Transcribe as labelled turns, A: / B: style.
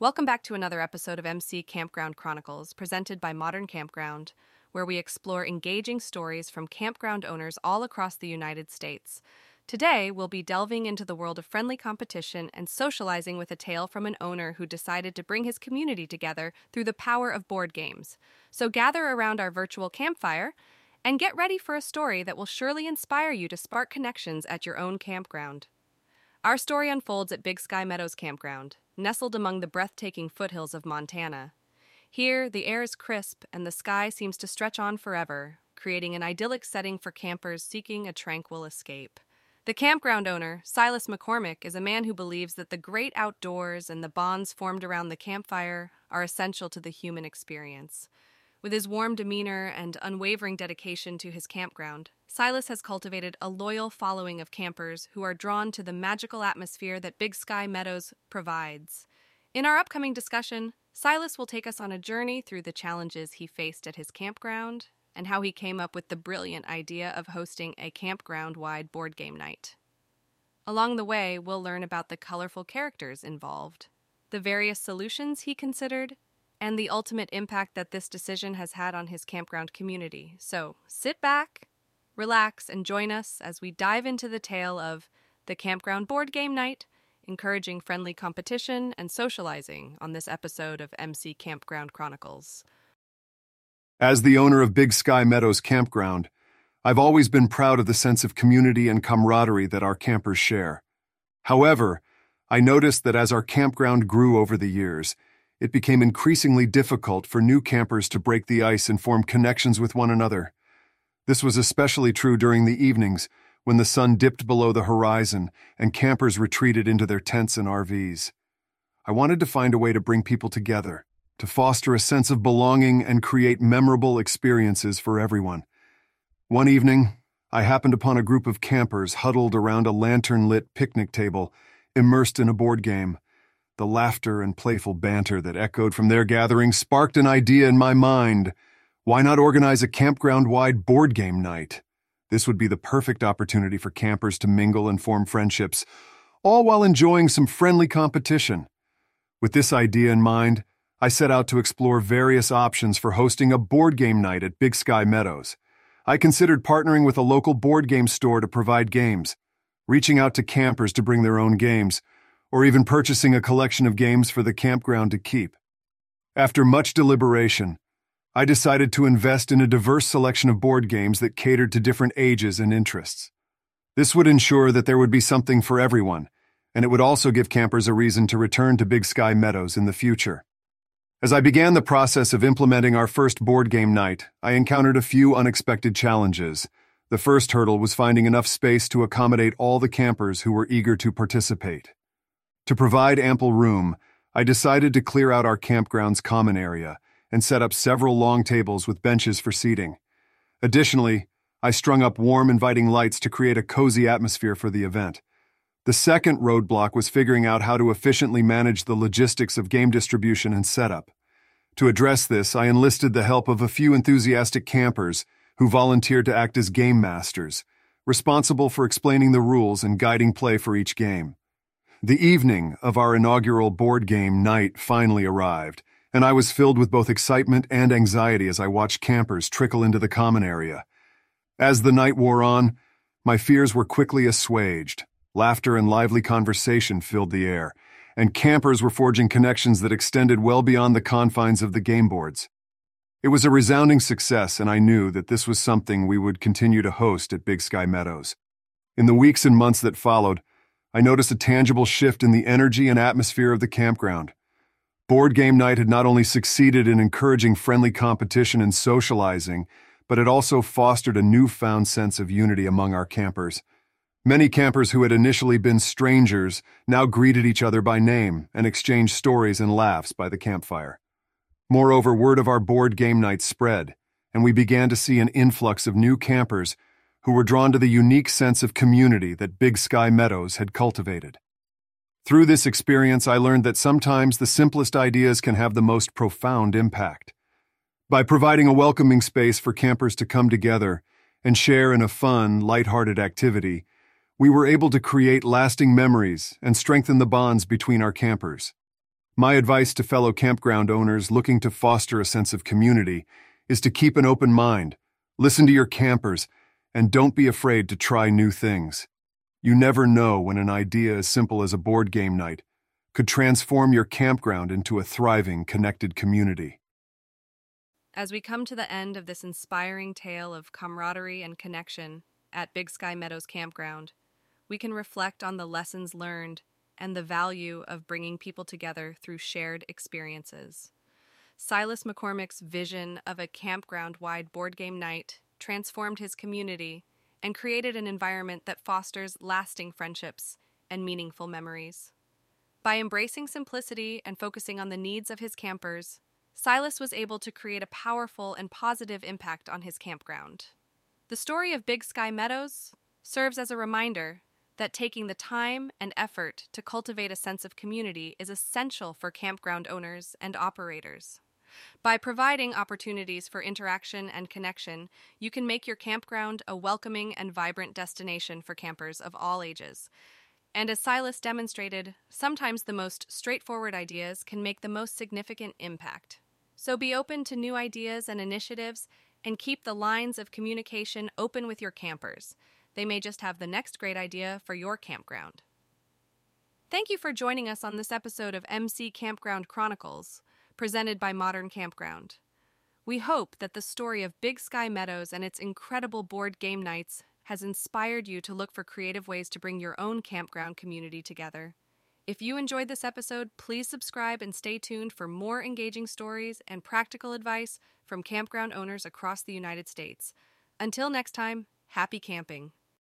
A: Welcome back to another episode of MC Campground Chronicles, presented by Modern Campground, where we explore engaging stories from campground owners all across the United States. Today, we'll be delving into the world of friendly competition and socializing with a tale from an owner who decided to bring his community together through the power of board games. So gather around our virtual campfire and get ready for a story that will surely inspire you to spark connections at your own campground. Our story unfolds at Big Sky Meadows Campground, nestled among the breathtaking foothills of Montana. Here, the air is crisp and the sky seems to stretch on forever, creating an idyllic setting for campers seeking a tranquil escape. The campground owner, Silas McCormick, is a man who believes that the great outdoors and the bonds formed around the campfire are essential to the human experience. With his warm demeanor and unwavering dedication to his campground, Silas has cultivated a loyal following of campers who are drawn to the magical atmosphere that Big Sky Meadows provides. In our upcoming discussion, Silas will take us on a journey through the challenges he faced at his campground and how he came up with the brilliant idea of hosting a campground wide board game night. Along the way, we'll learn about the colorful characters involved, the various solutions he considered, and the ultimate impact that this decision has had on his campground community. So sit back, relax, and join us as we dive into the tale of the campground board game night, encouraging friendly competition and socializing on this episode of MC Campground Chronicles.
B: As the owner of Big Sky Meadows Campground, I've always been proud of the sense of community and camaraderie that our campers share. However, I noticed that as our campground grew over the years, it became increasingly difficult for new campers to break the ice and form connections with one another. This was especially true during the evenings when the sun dipped below the horizon and campers retreated into their tents and RVs. I wanted to find a way to bring people together, to foster a sense of belonging and create memorable experiences for everyone. One evening, I happened upon a group of campers huddled around a lantern lit picnic table, immersed in a board game. The laughter and playful banter that echoed from their gathering sparked an idea in my mind. Why not organize a campground wide board game night? This would be the perfect opportunity for campers to mingle and form friendships, all while enjoying some friendly competition. With this idea in mind, I set out to explore various options for hosting a board game night at Big Sky Meadows. I considered partnering with a local board game store to provide games, reaching out to campers to bring their own games, or even purchasing a collection of games for the campground to keep. After much deliberation, I decided to invest in a diverse selection of board games that catered to different ages and interests. This would ensure that there would be something for everyone, and it would also give campers a reason to return to Big Sky Meadows in the future. As I began the process of implementing our first board game night, I encountered a few unexpected challenges. The first hurdle was finding enough space to accommodate all the campers who were eager to participate. To provide ample room, I decided to clear out our campground's common area and set up several long tables with benches for seating. Additionally, I strung up warm, inviting lights to create a cozy atmosphere for the event. The second roadblock was figuring out how to efficiently manage the logistics of game distribution and setup. To address this, I enlisted the help of a few enthusiastic campers who volunteered to act as game masters, responsible for explaining the rules and guiding play for each game. The evening of our inaugural board game night finally arrived, and I was filled with both excitement and anxiety as I watched campers trickle into the common area. As the night wore on, my fears were quickly assuaged Laughter and lively conversation filled the air, and campers were forging connections that extended well beyond the confines of the game boards. It was a resounding success, and I knew that this was something we would continue to host at Big Sky Meadows. In the weeks and months that followed, I noticed a tangible shift in the energy and atmosphere of the campground. Board Game Night had not only succeeded in encouraging friendly competition and socializing, but it also fostered a newfound sense of unity among our campers. Many campers who had initially been strangers now greeted each other by name and exchanged stories and laughs by the campfire. Moreover, word of our board game night spread, and we began to see an influx of new campers who were drawn to the unique sense of community that Big Sky Meadows had cultivated. Through this experience, I learned that sometimes the simplest ideas can have the most profound impact. By providing a welcoming space for campers to come together and share in a fun, light-hearted activity, we were able to create lasting memories and strengthen the bonds between our campers. My advice to fellow campground owners looking to foster a sense of community is to keep an open mind, listen to your campers, and don't be afraid to try new things. You never know when an idea as simple as a board game night could transform your campground into a thriving, connected community.
A: As we come to the end of this inspiring tale of camaraderie and connection at Big Sky Meadows Campground, we can reflect on the lessons learned and the value of bringing people together through shared experiences. Silas McCormick's vision of a campground wide board game night transformed his community and created an environment that fosters lasting friendships and meaningful memories. By embracing simplicity and focusing on the needs of his campers, Silas was able to create a powerful and positive impact on his campground. The story of Big Sky Meadows serves as a reminder that taking the time and effort to cultivate a sense of community is essential for campground owners and operators. By providing opportunities for interaction and connection, you can make your campground a welcoming and vibrant destination for campers of all ages. And as Silas demonstrated, sometimes the most straightforward ideas can make the most significant impact. So be open to new ideas and initiatives and keep the lines of communication open with your campers. They may just have the next great idea for your campground. Thank you for joining us on this episode of MC Campground Chronicles, presented by Modern Campground. We hope that the story of Big Sky Meadows and its incredible board game nights has inspired you to look for creative ways to bring your own campground community together. If you enjoyed this episode, please subscribe and stay tuned for more engaging stories and practical advice from campground owners across the United States. Until next time, happy camping.